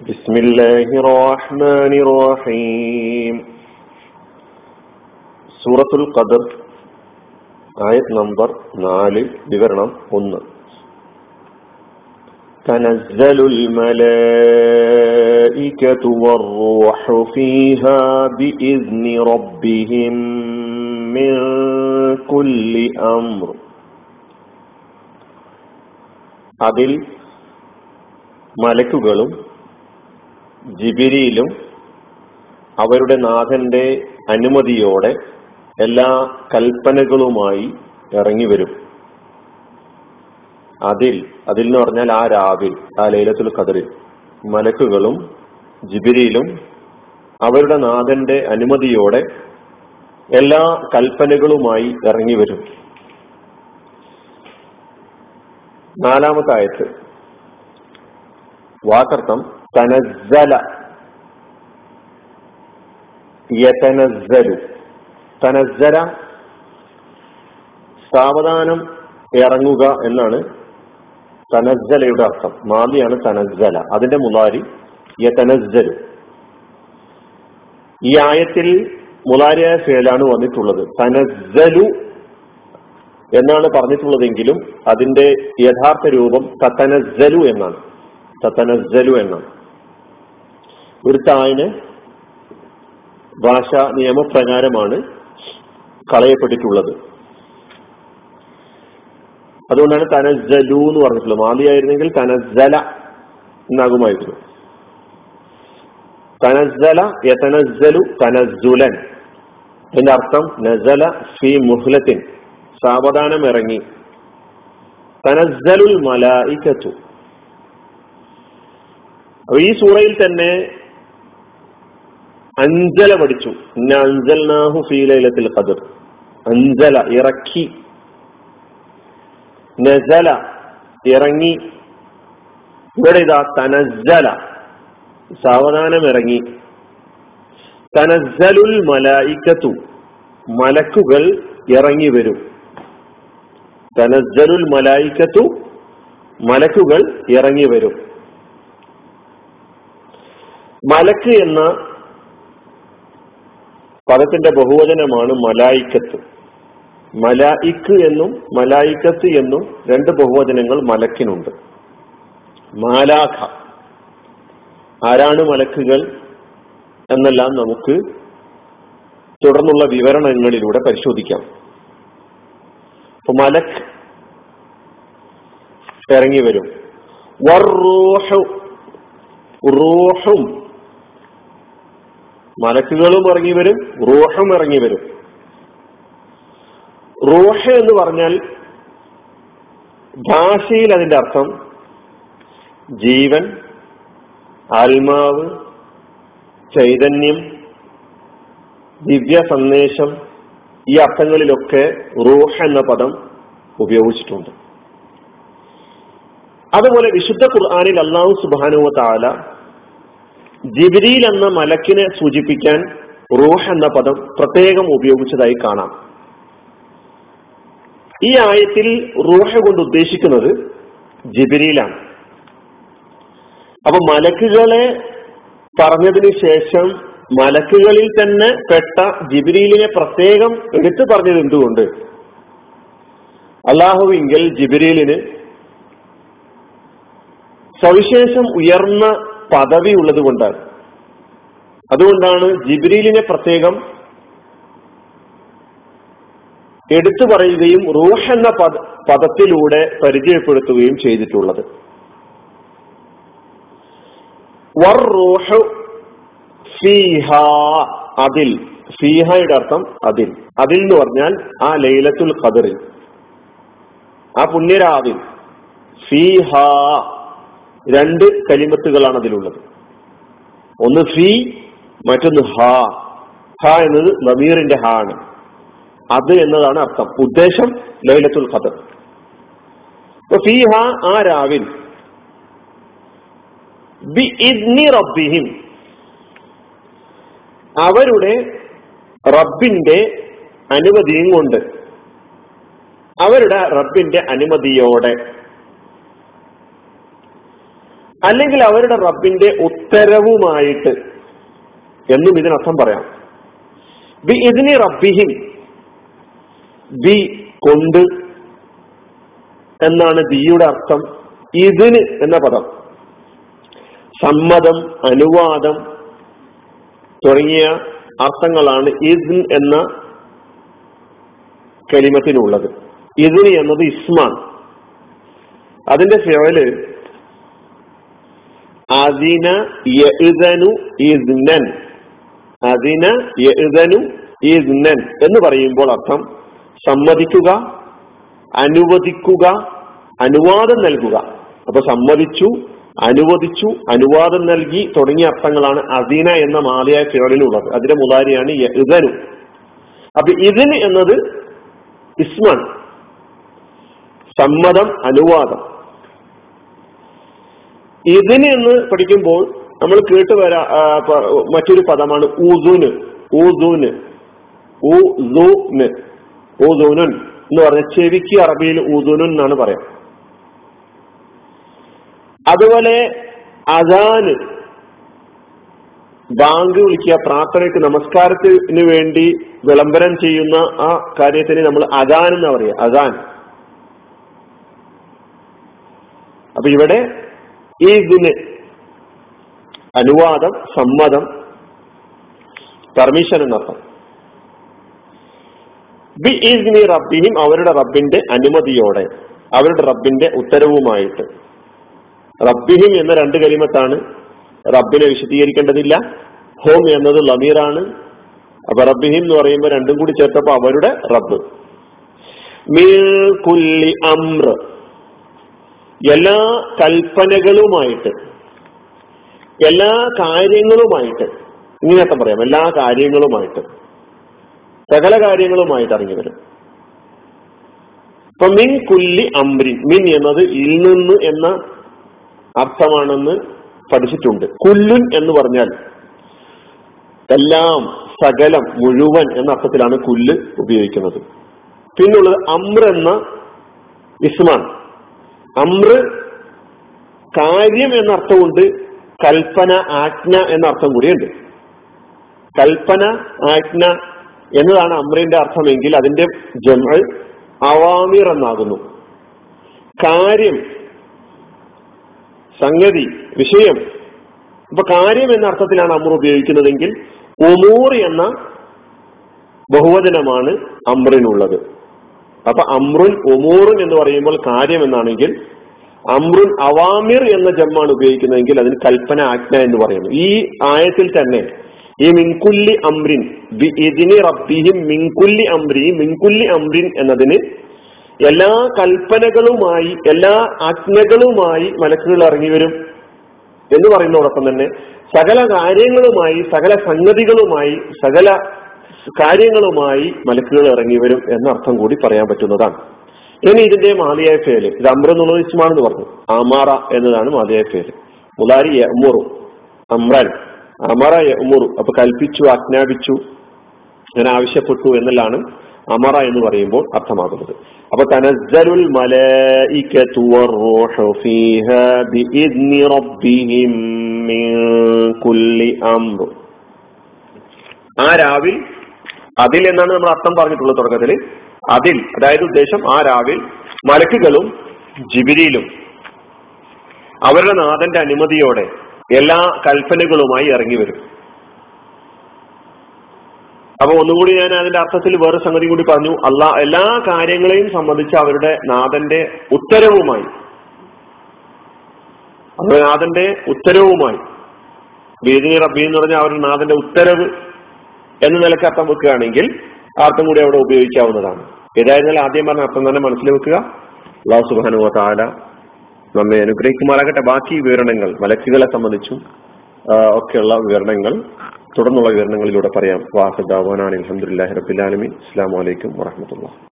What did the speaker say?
بسم الله الرحمن الرحيم സൂറത്തുൽ ഖദർ ആയത് നമ്പർ നാല് വിവരണം ഒന്ന് تنزل الملائكة والروح فيها بإذن ربهم من كل أمر അതിൽ മലക്കുകളും ജിബിരിയിലും അവരുടെ നാഥന്റെ അനുമതിയോടെ എല്ലാ കൽപ്പനകളുമായി ഇറങ്ങി വരും. അതിൽ അതിൽ എന്ന് പറഞ്ഞാൽ ആ രാവിൽ ആ ലൈലത്തുൽ കതിരിൽ മലക്കുകളും ജിബിരിയിലും അവരുടെ നാഥന്റെ അനുമതിയോടെ എല്ലാ കൽപ്പനകളുമായി ഇറങ്ങി വരും. നാലാമത്തെ ആയത്ത് വാക്കർത്ഥം തനസ്സല. യതനസ്സലു. തനസ്സല സാവധാനം ഇറങ്ങുക എന്നാണ് തനസ്സലയുടെ അർത്ഥം. മാതിയാണ് തനസ്സല. അതിന്റെ മുലാരി യതനസ്സലു. ഈ ആയത്തിൽ മുലാരിയായ ഫേലാണ് വന്നിട്ടുള്ളത്. തനസ്സലു എന്നാണ് പറഞ്ഞിട്ടുള്ളതെങ്കിലും അതിന്റെ യഥാർത്ഥ രൂപം തത്തനസ്സലു എന്നാണ്. തത്തനസ്സലു എന്നാണ്. ഒരു താഴ്ന്ന് ഭാഷാ നിയമപ്രകാരമാണ് കളയപ്പെട്ടിട്ടുള്ളത്. അതുകൊണ്ടാണ് തനസ്സലു എന്ന് പറഞ്ഞിട്ടുള്ളത്. മാതിയായിരുന്നെങ്കിൽ തനസ്സല എന്നാകുമായിരുന്നു. തനസ്സല യതനസ്സലു തനസ്സുലൻ. എന്റെ അർത്ഥം നസല ഫി മുഹ്ലത്തിൻ. സാവധാനം ഇറങ്ങി. തനസ്സലുൽ മലായിക്കത്തു. ഈ സൂറയിൽ തന്നെ അഞ്ചല പഠിച്ചു അഞ്ചൽനാഹു ഫീലത്തിൽ ഖദർ. അഞ്ചല ഇറക്കി. നസല ഇറങ്ങി. ഇവിടെ ഇതാ തനസ്സല. സാവധാനം ഇറങ്ങി. തനസ്സലുൽ മലായിക്കത്തു. മലക്കുകൾ ഇറങ്ങി വരും. തനസ്സലുൽ മലായിക്കത്തു. മലക്കുകൾ ഇറങ്ങി വരും. മലക്ക് എന്ന പദത്തിന്റെ ബഹുവചനമാണ് മലായിക്കത്ത്. മലായിക്ക് എന്നും മലായിക്കത്ത് എന്നും രണ്ട് ബഹുവചനങ്ങൾ മലക്കിനുണ്ട്. മാലാഖ. ആരാണ് മലക്കുകൾ എന്നെല്ലാം നമുക്ക് തുടർന്നുള്ള വിവരണങ്ങളിലൂടെ പരിശോധിക്കാം. അപ്പൊ മലക്ക് ഇറങ്ങി വരും. റൂഹും മലക്കുകളും ഇറങ്ങി വരും റൂഹും ഇറങ്ങി വരും. റൂഹ് എന്ന് പറഞ്ഞാൽ ഭാഷയിൽ അതിന്റെ അർത്ഥം ജീവൻ ആത്മാവ് ചൈതന്യം ദിവ്യ സന്ദേശം ഈ അർത്ഥങ്ങളിലൊക്കെ റൂഹ് എന്ന പദം ഉപയോഗിച്ചിട്ടുണ്ട്. അതുപോലെ വിശുദ്ധ ഖുർആാനിൽ അള്ളാഹു സുബാനുവ താല ജിബിരിയിൽ എന്ന മലക്കിനെ സൂചിപ്പിക്കാൻ റൂഹ് എന്ന പദം പ്രത്യേകം ഉപയോഗിച്ചതായി കാണാം. ഈ ആയത്തിൽ റൂഹ് കൊണ്ട് ഉദ്ദേശിക്കുന്നത് ജിബിരിയിലാണ് അപ്പൊ മലക്കുകളെ പറഞ്ഞതിന് ശേഷം മലക്കുകളിൽ തന്നെ പെട്ട ജിബിരിയിലിനെ പ്രത്യേകം എടുത്തു പറഞ്ഞത് എന്തുകൊണ്ട്? അള്ളാഹുവിങ്കിൽ ജിബിരിലിന് സവിശേഷം ഉയർന്ന പദവി ഉള്ളത് കൊണ്ടാണ്. അതുകൊണ്ടാണ് ജിബ്രീലിനെ പ്രത്യേകം എടുത്തു പറയുകയും റൂഹ് എന്ന പദ പദത്തിലൂടെ പരിചയപ്പെടുത്തുകയും ചെയ്തിട്ടുള്ളത്. അതിൽ ഫീഹയുടെ അർത്ഥം അതിൽ. അതിൽ എന്ന് പറഞ്ഞാൽ ആ ലൈലത്തുൽ ഖദറിൽ. ആ പുണ്യരാവിൽ ഫീഹ രണ്ട് കലിമത്തുകളാണ് അതിലുള്ളത് ഒന്ന് ഫി മറ്റൊന്ന് ഹ. ഹ എന്നത് നമീറിന്റെ ഹ ആണ്. അത് എന്നതാണ് അർത്ഥം. ഉദ്ദേശം ലൈലത്തുൽ ഖദർ. അപ്പൊ ഫി ഹ ആ രാവിൽ. ബി റബ്ബിഹിം. അവരുടെ റബ്ബിന്റെ അനുമതിയും കൊണ്ട്. അവരുടെ റബ്ബിന്റെ അനുമതിയോടെ. അല്ലെങ്കിൽ അവരുടെ റബ്ബിന്റെ ഉത്തരവുമായിട്ട് എന്നും ഇതിനർത്ഥം പറയാം. ബി ഇതിനെ റബ്ബിഹിം. ബി കൊണ്ട് എന്നാണ് ബിയുടെ അർത്ഥം. ഇതിന് എന്ന പദം. സമ്മതം അനുവാദം തുടങ്ങിയ അർത്ഥങ്ങളാണ് ഇസ്ൻ എന്ന കലിമത്തിനുള്ളത്. ഇതിന് എന്നത് ഇസ്മാണ്. അതിന്റെ ഫിയൽ എന്ന് പറയുമ്പോൾ അർത്ഥം സമ്മതിക്കുക അനുവദിക്കുക അനുവാദം നൽകുക. അപ്പൊ സമ്മതിച്ചു അനുവദിച്ചു അനുവാദം നൽകി തുടങ്ങിയ അർത്ഥങ്ങളാണ് അദീന എന്ന മാലയായ ഫിയോലിനുള്ളത് അതിന്റെ മുതാരിയാണ് ഇതനു അപ്പൊ ഇതിന് എന്നത് ഇസ്മാണ് സമ്മതം അനുവാദം. ഇതിന് എന്ന് പഠിക്കുമ്പോൾ നമ്മൾ കേട്ട് വരാ മറ്റൊരു പദമാണ് ഊസൂന്. ഊസൂന്. ഊസൂന്. ഊസൂനുൻ എന്ന് പറഞ്ഞ ചെവിക്ക് അറബിയിൽ ഊസൂനുൻ എന്നാണ് പറയാം. അതുപോലെ അദാന് ബാങ്ക് വിളിക്കുക പ്രാർത്ഥനയ്ക്ക് നമസ്കാരത്തിന് വേണ്ടി വിളംബരം ചെയ്യുന്ന ആ കാര്യത്തിന് നമ്മൾ അദാൻ എന്ന് പറയുക അദാൻ അപ്പൊ ഇവിടെ ഇതിന് അനുവാദം സമ്മതം പെർമിഷൻ എന്നർത്ഥം. ബി ഈസ്നി റബ്ബിനും അവരുടെ റബ്ബിന്റെ അനുമതിയോടെ അവരുടെ റബ്ബിന്റെ ഉത്തരവുമായിട്ട്. റബ്ബിഹിം എന്ന രണ്ട് കലിമത്താണ് റബ്ബിനെ വിശദീകരിക്കേണ്ടതില്ല. ഹോം എന്നത് ലമീറാണ്. അപ്പൊ റബ്ബിഹിം എന്ന് പറയുമ്പോൾ രണ്ടും കൂടി ചേർത്തപ്പോ അവരുടെ റബ്ബ്. കുല്ലി അമ്ര എല്ലാ കൽപ്പനകളുമായിട്ട് എല്ലാ കാര്യങ്ങളുമായിട്ട് ഇങ്ങനെയൊക്കെ പറയാം എല്ലാ കാര്യങ്ങളുമായിട്ട് സകല കാര്യങ്ങളുമായിട്ട് ഇറങ്ങി വരും. ഇപ്പൊ മിൻ കുല്ലി അമ്രിൻ മിൻ എന്നത് ഇൽ നിന്ന് എന്ന അർത്ഥമാണെന്ന് പഠിച്ചിട്ടുണ്ട്. കുല്ലുൻ എന്ന് പറഞ്ഞാൽ എല്ലാം സകലം മുഴുവൻ എന്ന അർത്ഥത്തിലാണ് കുല്ല് ഉപയോഗിക്കുന്നത്. പിന്നുള്ളത് അമ്ര എന്ന ഇസ്മാൻ അമ്ര കാര്യം എന്നർത്ഥമുണ്ട് കൽപ്പന ആജ്ഞ എന്ന അർത്ഥം കൂടിയുണ്ട്. കൽപ്പന ആജ്ഞ എന്നതാണ് അമ്രിന്റെ അർത്ഥമെങ്കിൽ അതിന്റെ ജമ അവാമിർ എന്നാകുന്നു. കാര്യം സംഗതി വിഷയം. ഇപ്പൊ കാര്യം എന്ന അർത്ഥത്തിലാണ് അമ്ര ഉപയോഗിക്കുന്നതെങ്കിൽ ഒമൂർ എന്ന ബഹുവചനമാണ് അമ്രിനുള്ളത്. അപ്പൊ അമ്രുൻ ഒമൂറുൻ എന്ന് പറയുമ്പോൾ കാര്യം എന്നാണെങ്കിൽ അമ്രുൻ അവാമിർ എന്ന ജമ്മാണ് ഉപയോഗിക്കുന്നതെങ്കിൽ അതിന് കൽപ്പന ആജ്ഞ എന്ന് പറയുന്നു. ഈ ആയത്തിൽ തന്നെ ഈ മിൻകുല്ലി അമ്രിൻ ഇതിന് റബ്ബിഹിം മിൻകുല്ലി അമ്രി മിൻകുല്ലി അമ്രിൻ എന്നതിന് എല്ലാ കൽപ്പനകളുമായി എല്ലാ ആജ്ഞകളുമായി മലക്കുകൾ ഇറങ്ങി വരും എന്ന് പറയുന്നതോടൊപ്പം തന്നെ സകല കാര്യങ്ങളുമായി സകല സംഗതികളുമായി സകല കാര്യങ്ങളുമായി മലക്കുകൾ ഇറങ്ങി വരും എന്ന അർത്ഥം കൂടി പറയാൻ പറ്റുന്നതാണ്. ഇനി ഇതിന്റെ മാലിയായ ഫേൽ ഇത് അമ്ര എന്നുള്ളത് ഇസ്മാണെന്ന് പറഞ്ഞു. അമാറ എന്നതാണ് മാലിയായ ഫേൽ. മുലാരി എമുറു അമ്രാൻ. അമറ എമുറു അപ്പൊ കൽപ്പിച്ചു ആജ്ഞാപിച്ചു ഞാൻ ആവശ്യപ്പെട്ടു എന്നല്ലാണ് അമറ എന്ന് പറയുമ്പോൾ അർത്ഥമാകുന്നത്. അപ്പൊ തനസ്സലുൽ മലായികതു വറൂഹു ബിഇദ്നി മിൻ കുല്ലി അംർ ആ രാവിൽ അതിൽ എന്നാണ് നമ്മൾ അർത്ഥം പറഞ്ഞിട്ടുള്ളത് തുടക്കത്തിൽ? അതിൽ അതായത് ഉദ്ദേശം ആ രാവിൽ മലക്കുകളും ജിബിരിയിലും അവരുടെ നാഥന്റെ അനുമതിയോടെ എല്ലാ കൽപ്പനകളുമായി ഇറങ്ങി വരും. അപ്പൊ ഒന്നുകൂടി ഞാൻ അതിന്റെ അർത്ഥത്തിൽ വേറെ സംഗതി കൂടി പറഞ്ഞു. അല്ല എല്ലാ കാര്യങ്ങളെയും സംബന്ധിച്ച് അവരുടെ നാഥന്റെ ഉത്തരവുമായി. അവരുടെ നാഥന്റെ ഉത്തരവുമായി. ബീദിനി റബ്ബി എന്ന് പറഞ്ഞാൽ അവരുടെ നാഥന്റെ ഉത്തരവ് എന്ന നിലയ്ക്ക് അർത്ഥം വെക്കുകയാണെങ്കിൽ അർത്ഥം കൂടി അവിടെ ഉപയോഗിക്കാവുന്നതാണ്. ഏതായിരുന്നാലും ആദ്യം പറഞ്ഞ അർത്ഥം തന്നെ മനസ്സിൽ വെക്കുക. അള്ളാഹു സുബാനു താല നമ്മെ അനുഗ്രഹിക്കുമാറാകട്ടെ. ബാക്കി വിവരണങ്ങൾ മലക്കുകളെ സംബന്ധിച്ചും ഒക്കെയുള്ള വിവരണങ്ങൾ തുടർന്നുള്ള വിവരണങ്ങളിലൂടെ പറയാം. വാഹദാവാനാണ് അലഹമുല്ലാഹി റബിലാലമി അസ്സാം വലൈക്കും വാഹമത്തുള്ള